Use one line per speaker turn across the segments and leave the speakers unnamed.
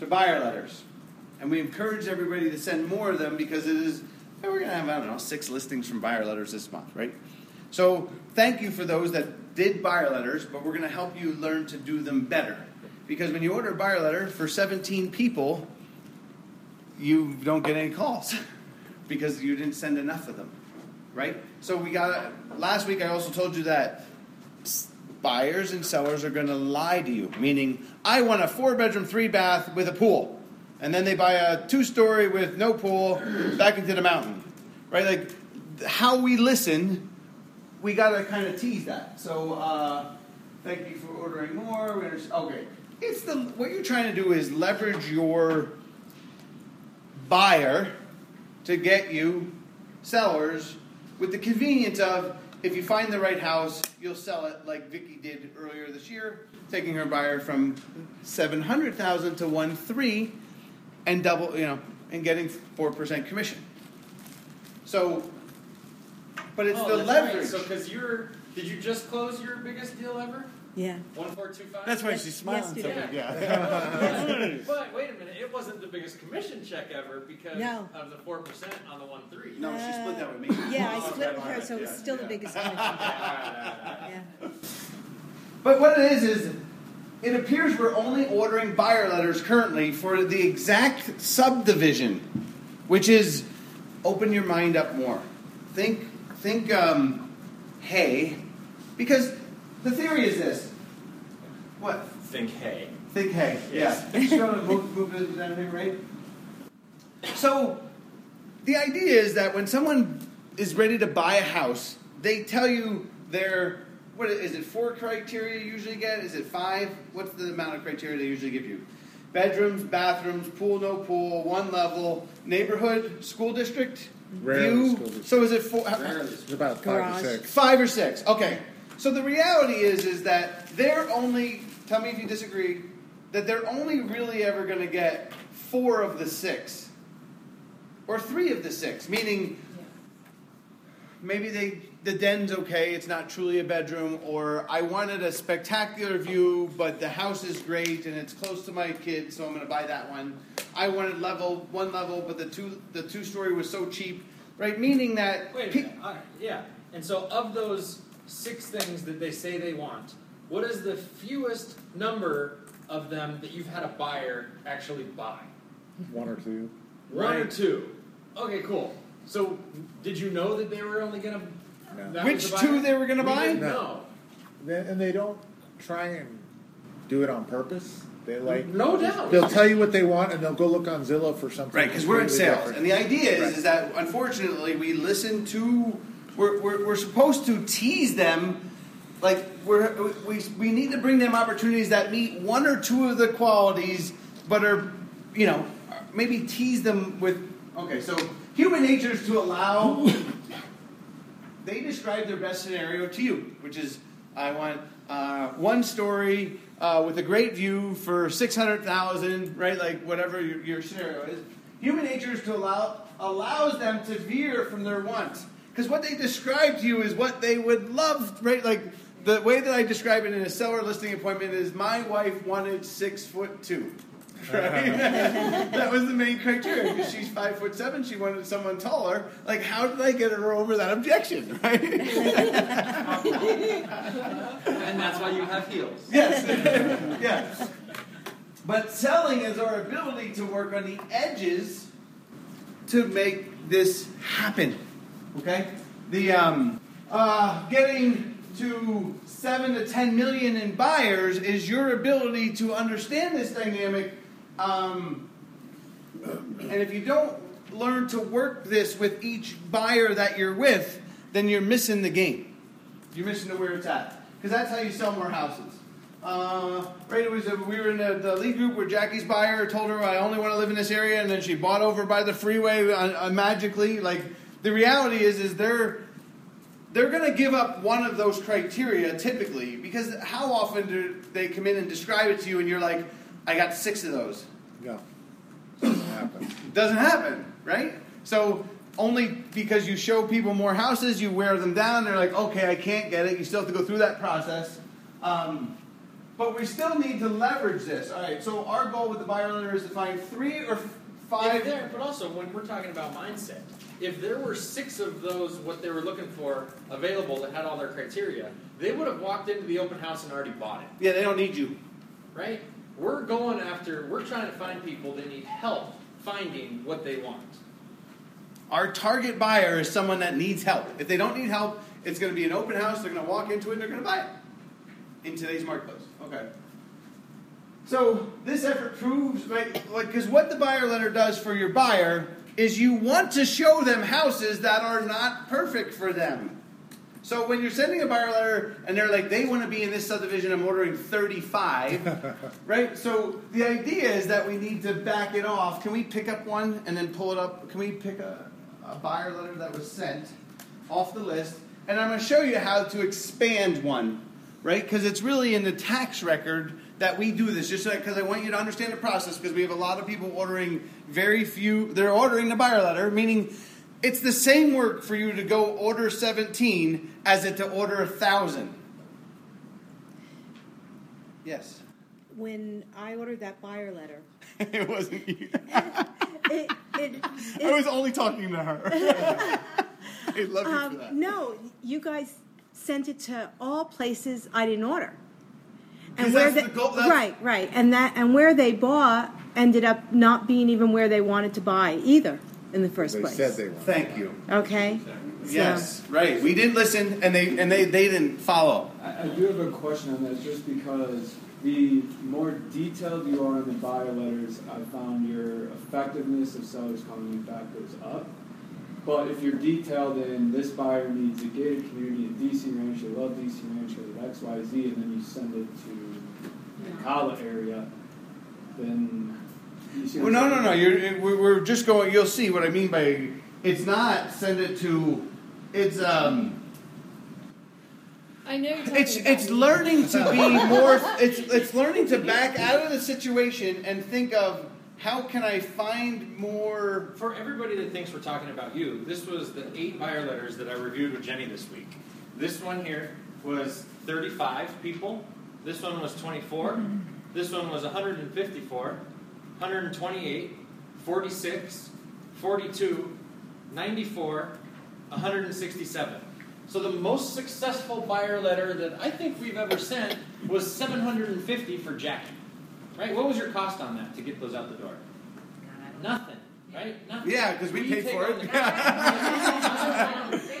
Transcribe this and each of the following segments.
to buyer letters. And we encourage everybody to send more of them because it is, we're going to have, I don't know, six listings from buyer letters this month, right? So thank you for those that did buyer letters, but we're going to help you learn to do them better. Because when you order a buyer letter for 17 people, you don't get any calls because you didn't send enough of them, right? So we got, last week I also told you that buyers and sellers are going to lie to you, meaning, I want a four bedroom, three bath with a pool. And then they buy a two story with no pool back into the mountain. Right? Like, how we listen, we got to kind of tease that. So, uh, thank you for ordering more. We understand. Okay. It's the, what you're trying to do is leverage your buyer to get you sellers with the convenience of if you find the right house, you'll sell it like Vicky did earlier this year, taking her buyer from seven hundred thousand to one three, and double, you know, and getting four percent commission. So, but it's
oh,
the leverage.
Right. So, because you're, did you just close your biggest deal ever?
Yeah.
One four two five.
That's why she's smiling so
yesterday.
big. Yeah.
but wait a minute, it wasn't the biggest commission check ever because
No.
of the four percent on the one three.
no, she split that with me.
Yeah, I split with her,
alright,
so it was
yeah,
still the biggest commission. Yeah.
But what it is is, it appears we're only ordering buyer letters currently for the exact subdivision, which is open your mind up more. Think, think, um, hey, because the theory is this. What?
Think hey.
Think hey.
Yes.
Yeah. Just gonna move, move it down here, right? So, the idea is that when someone is ready to buy a house, they tell you their what is it? Four criteria you usually get? Is it five? What's the amount of criteria they usually give you? Bedrooms, bathrooms, pool, no pool, one level, neighborhood, school district,
Rarely
view.
school district.
So is it four?
It's about five
Garage.
or six.
Five or six. Okay. So the reality is, is that they're only. Tell me if you disagree. That they're only really ever going to get four of the six, or three of the six. Meaning, maybe they the den's okay. It's not truly a bedroom, or I wanted a spectacular view, but the house is great and it's close to my kids, so I'm going to buy that one. I wanted level one level, but the two the two story was so cheap. Right, meaning that
Wait
pe-
minute. All right, yeah. And so, of those six things that they say they want, what is the fewest number of them that you've had a buyer actually buy?
One or two.
One or two. Okay, cool. So, did you know that they were only going to?
No.
Which two they were gonna buy?
No.
They- And they don't try and do it on purpose. They like
No doubt.
they'll tell you what they want and they'll go look on Zillow for something.
Right, because we're in
completely
sales,
different.
and the idea is,
Right.
is that unfortunately we listen to. We're, we're, we're supposed to tease them, like we're we, we need to bring them opportunities that meet one or two of the qualities, but are you know maybe tease them with. Okay, so human nature is to allow. they describe their best scenario to you, which is I want uh, one story uh, with a great view for six hundred thousand, right? Like whatever your, your scenario is. Human nature is to allow allows them to veer from their wants because what they describe to you is what they would love, right? Like the way that I describe it in a seller listing appointment is my wife wanted six foot two. Right? that was the main criteria because she's five foot seven. She wanted someone taller. Like, how did I get her over that objection? Right?
And that's why you have heels.
Yes. yeah. But selling is our ability to work on the edges to make this happen. Okay? The um, uh, getting to seven to ten million in buyers is your ability to understand this dynamic. Um, and if you don't learn to work this with each buyer that you're with, then you're missing the game. You're missing the where it's at. Because that's how you sell more houses. Uh, right, it was a, we were in the, the lead group where Jackie's buyer told her I only want to live in this area, and then she bought over by the freeway uh, uh, magically. Like the reality is, is they're they're going to give up one of those criteria typically because how often do they come in and describe it to you, and you're like, I got six of those.
No. Doesn't happen.
Doesn't happen, right? So only because you show people more houses, you wear them down. They're like, okay, I can't get it. You still have to go through that process. Um, but we still need to leverage this. All right. So our goal with the buyer lender is to find three or
If
five.
there, but also when we're talking about mindset, if there were six of those what they were looking for available that had all their criteria, they would have walked into the open house and already bought it,
Yeah, they don't need you.
right? We're going after, we're trying to find people that need help finding what they want.
Our target buyer is someone that needs help. If they don't need help, it's going to be an open house. They're going to walk into it and they're going to buy it in today's marketplace. Okay. So this effort proves, right? Like, because what the buyer letter does for your buyer is you want to show them houses that are not perfect for them. So when you're sending a buyer letter and they're like, they want to be in this subdivision, I'm ordering 35, right? So the idea is that we need to back it off. Can we pick up one and then pull it up? Can we pick a, a buyer letter that was sent off the list? And I'm going to show you how to expand one, right? Because it's really in the tax record that we do this, just because I want you to understand the process, because we have a lot of people ordering very few, they're ordering the buyer letter, meaning it's the same work for you to go order 17 as it to order a 1,000. Yes.
When I ordered that buyer letter,
it wasn't you.
it, it,
I was only talking to her. I love you for that.
um, no, you guys sent it to all places I didn't order.
'Cause that's the goal- that's-
right, right, and that and where they bought ended up not being even where they wanted to buy either in the first
They
place.
said they wanted.
Thank you.
Okay. So-
Yes, right. We didn't listen, and they and they, they didn't follow.
I, I do have a question on that, just because the more detailed you are in the buyer letters, I found your effectiveness of sellers calling you back goes up. But if you're detailed in this buyer needs a gated community in DC Ranch, they love DC Ranch or X, Y, Z, and then you send it to the Kala area, then you see.
Well, no, no, no. You're, we're we're just going. You'll see what I mean by it's not send it to. It's um.
I know you're talking
It's
about
it's learning to be more. It's it's learning to back out of the situation and think of how can I find more.
For everybody that thinks we're talking about you, this was the eight buyer letters that I reviewed with Jenny this week. This one here was 35 people. This one was 24. This one was 154, 128, 46, 42, 94, 167. So the most successful buyer letter that I think we've ever sent was 750 for Jackie. Right? What was your cost on that to get those out the door? Nothing. Right? Nothing.
Yeah, because we paid for it.
Right?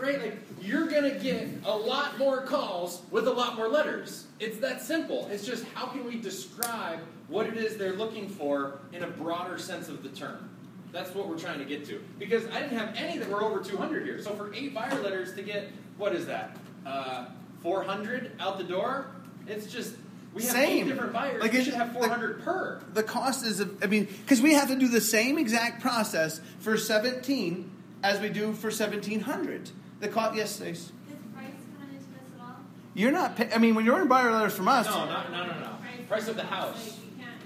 Like you're gonna get a lot more calls with a lot more letters. It's that simple. It's just how can we describe what it is they're looking for in a broader sense of the term. That's what we're trying to get to. Because I didn't have any that were over 200 here. So for eight buyer letters to get what is that? Uh, 400 out the door. It's just we have
Same.
eight different buyers.
Like,
we should have 400 per.
The cost is. I mean, because we have to do the same exact process for 17 as we do for 1700. The cost. Yes, Stace.
Price come into this at all?
You're not. Pay, I mean, when you're in buyer letters from us.
No, no, no, no, no. Price of the house.
Like you can't,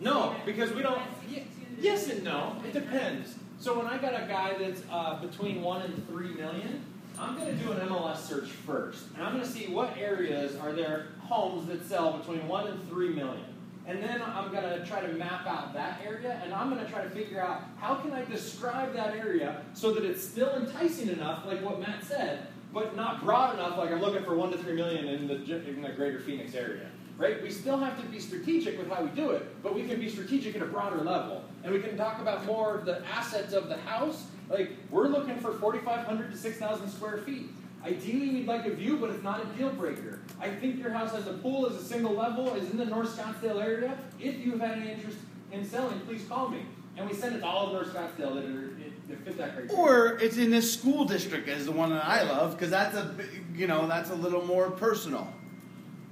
you know. if-
No, because we don't. y- Yes and no. It depends. So when I got a guy that's uh, between one and three million, I'm going to do an MLS search first, and I'm going to see what areas are there homes that sell between one and three million. And then I'm going to try to map out that area, and I'm going to try to figure out how can I describe that area so that it's still enticing enough, like what Matt said, but not broad enough, like I'm looking for one to three million in the in the greater Phoenix area right? We still have to be strategic with how we do it, but we can be strategic at a broader level. And we can talk about more of the assets of the house. Like, we're looking for 4,500 to 6,000 square feet. Ideally, we'd like a view, but it's not a deal breaker. I think your house has a pool, is a single level, is in the North Scottsdale area. If you have had any interest in selling, please call me. And we send it to all of North Scottsdale that, are, that fit that criteria.
Or it's in this school district is the one that I love because that's a you know that's a little more personal.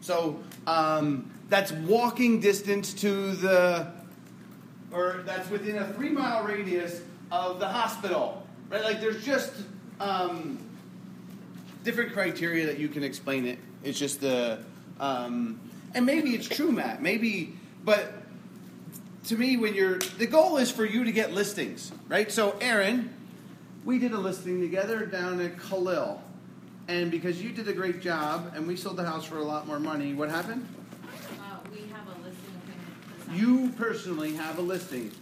So um, that's walking distance to the, or that's within a three mile radius of the hospital, right? Like there's just um, different criteria that you can explain it. It's just the, um, and maybe it's true, Matt. Maybe, but to me, when you're the goal is for you to get listings, right? So, Aaron, we did a listing together down at Khalil, and because you did a great job and we sold the house for a lot more money, what happened?
Uh, we have a listing
You personally have a listing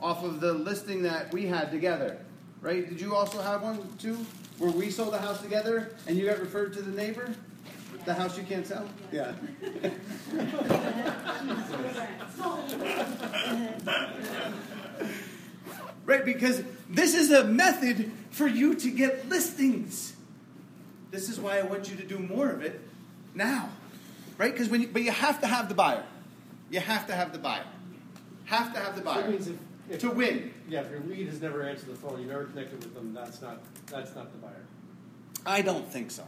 off of the listing that we had together, right? Did you also have one too, where we sold the house together and you got referred to the neighbor? The house you can't sell? Yeah. right, because this is a method for you to get listings. This is why I want you to do more of it now. Right? Because when you, but you have to have the buyer. You have to have the buyer. Have to have the buyer
if, if,
to win.
yeah, if your lead has never answered the phone, you never connected with them, that's not, that's not the buyer.
I don't think so.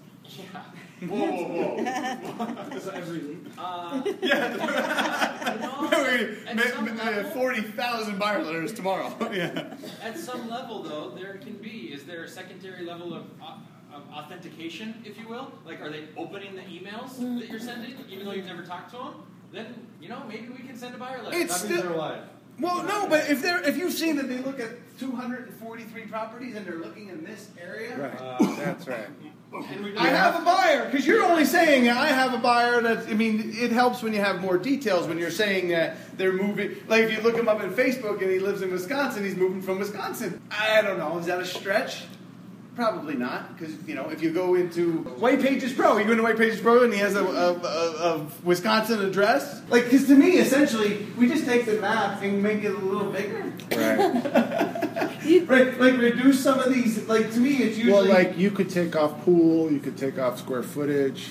Whoa, whoa, whoa.
Is every lead?
Uh,
Forty thousand buyer letters tomorrow. yeah.
At some level, though, there can be. Is there a secondary level of, of authentication, if you will? Like, are they opening the emails that you're sending, even though you've never talked to them? Then, you know, maybe we can send a buyer letter.
It's
That means
still-
they're alive.
Well, no, but if they're if you've seen that they look at two hundred and forty three properties and they're looking in this area.
Right.
Uh,
That's right.
I have a buyer because you're only saying I have a buyer. That I mean, it helps when you have more details. When you're saying that they're moving, like if you look him up in Facebook and he lives in Wisconsin, he's moving from Wisconsin. I don't know. Is that a stretch? Probably not, because you know if you go into White Pages Pro, you go into White Pages Pro and he has a, a, a, a Wisconsin address. Like, because to me, essentially, we just take the map and make it a little bigger.
Right.
Right, like reduce some of these. Like to me, it's usually
Well, like you could take off pool, you could take off square footage.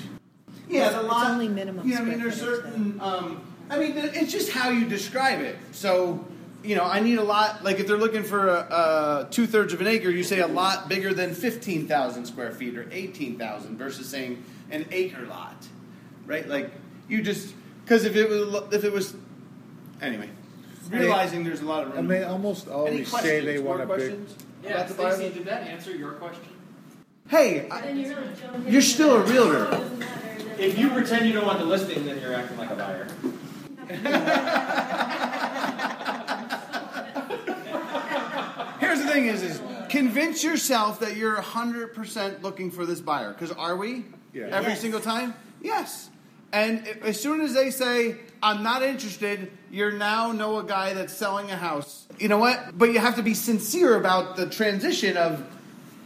Yeah, the
It's
lot.
only minimum
Yeah, I mean, there's certain. Um, I mean, it's just how you describe it. So, you know, I need a lot. Like, if they're looking for a, a two thirds of an acre, you say a lot bigger than fifteen thousand square feet or eighteen thousand versus saying an acre lot, right? Like, you just because if it was if it was anyway, realizing there's a lot of. room.
And they almost always say they want a big.
questions
Yeah,
about the
Stacy,
Bible?
did that answer your question?
Hey, I,
you're
You're still a realtor.
Doesn't matter, then-
If you pretend you don't want the listing, then you're acting like a buyer.
Here's the thing: is is convince yourself that you're hundred percent looking for this buyer. Because are we?
Yeah.
Every
Yes.
single time. Yes. And as soon as they say I'm not interested, you're now know a guy that's selling a house. You know what? But you have to be sincere about the transition of.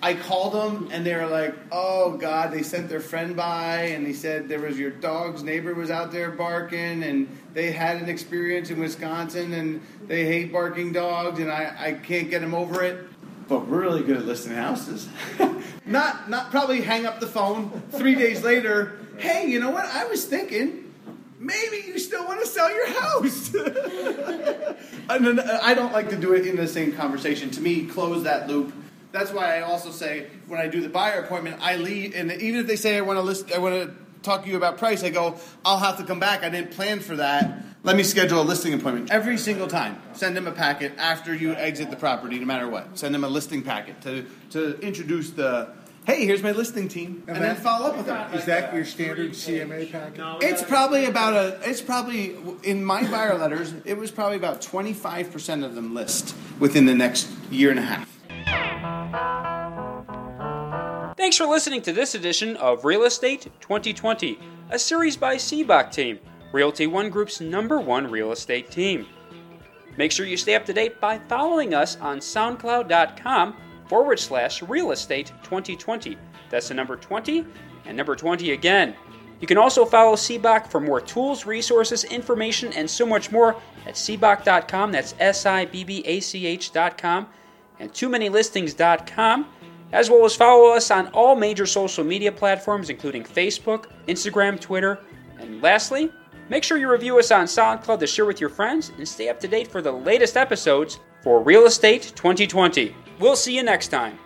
I called them and they were like, "Oh God!" They sent their friend by and they said there was your dog's neighbor was out there barking and they had an experience in Wisconsin and they hate barking dogs and I, I can't get them over it. But we're really good at listing houses. not not probably hang up the phone three days later. Hey, you know what? I was thinking. Maybe you still want to sell your house. uh, I don't like to do it in the same conversation. To me, close that loop. That's why I also say when I do the buyer appointment, I leave, and even if they say I want to list, I want to talk to you about price, I go, I'll have to come back. I didn't plan for that. Let me schedule a listing appointment every single time. Send them a packet after you exit the property, no matter what. Send them a listing packet to to introduce the. Hey, here's my listing team, and,
And
then follow up with them.
Is that your standard CMA package?
No, we
probably about a. It's probably in my buyer letters. It was probably about twenty five percent of them list within the next year and a half.
Thanks for listening to this edition of Real Estate 2020, a series by Sibbach Team, Realty One Group's number one real estate team. Make sure you stay up to date by following us on SoundCloud.com forward slash Real Estate 2020. That's the number 20 and number 20 again. You can also follow Sibbach for more tools, resources, information, and so much more at Sibbach.com. That's S I B B A C H.com and too many listings.com as well as follow us on all major social media platforms, including Facebook, Instagram, Twitter, and lastly, make sure you review us on SoundCloud to share with your friends and stay up to date for the latest episodes for Real Estate 2020. We'll see you next time.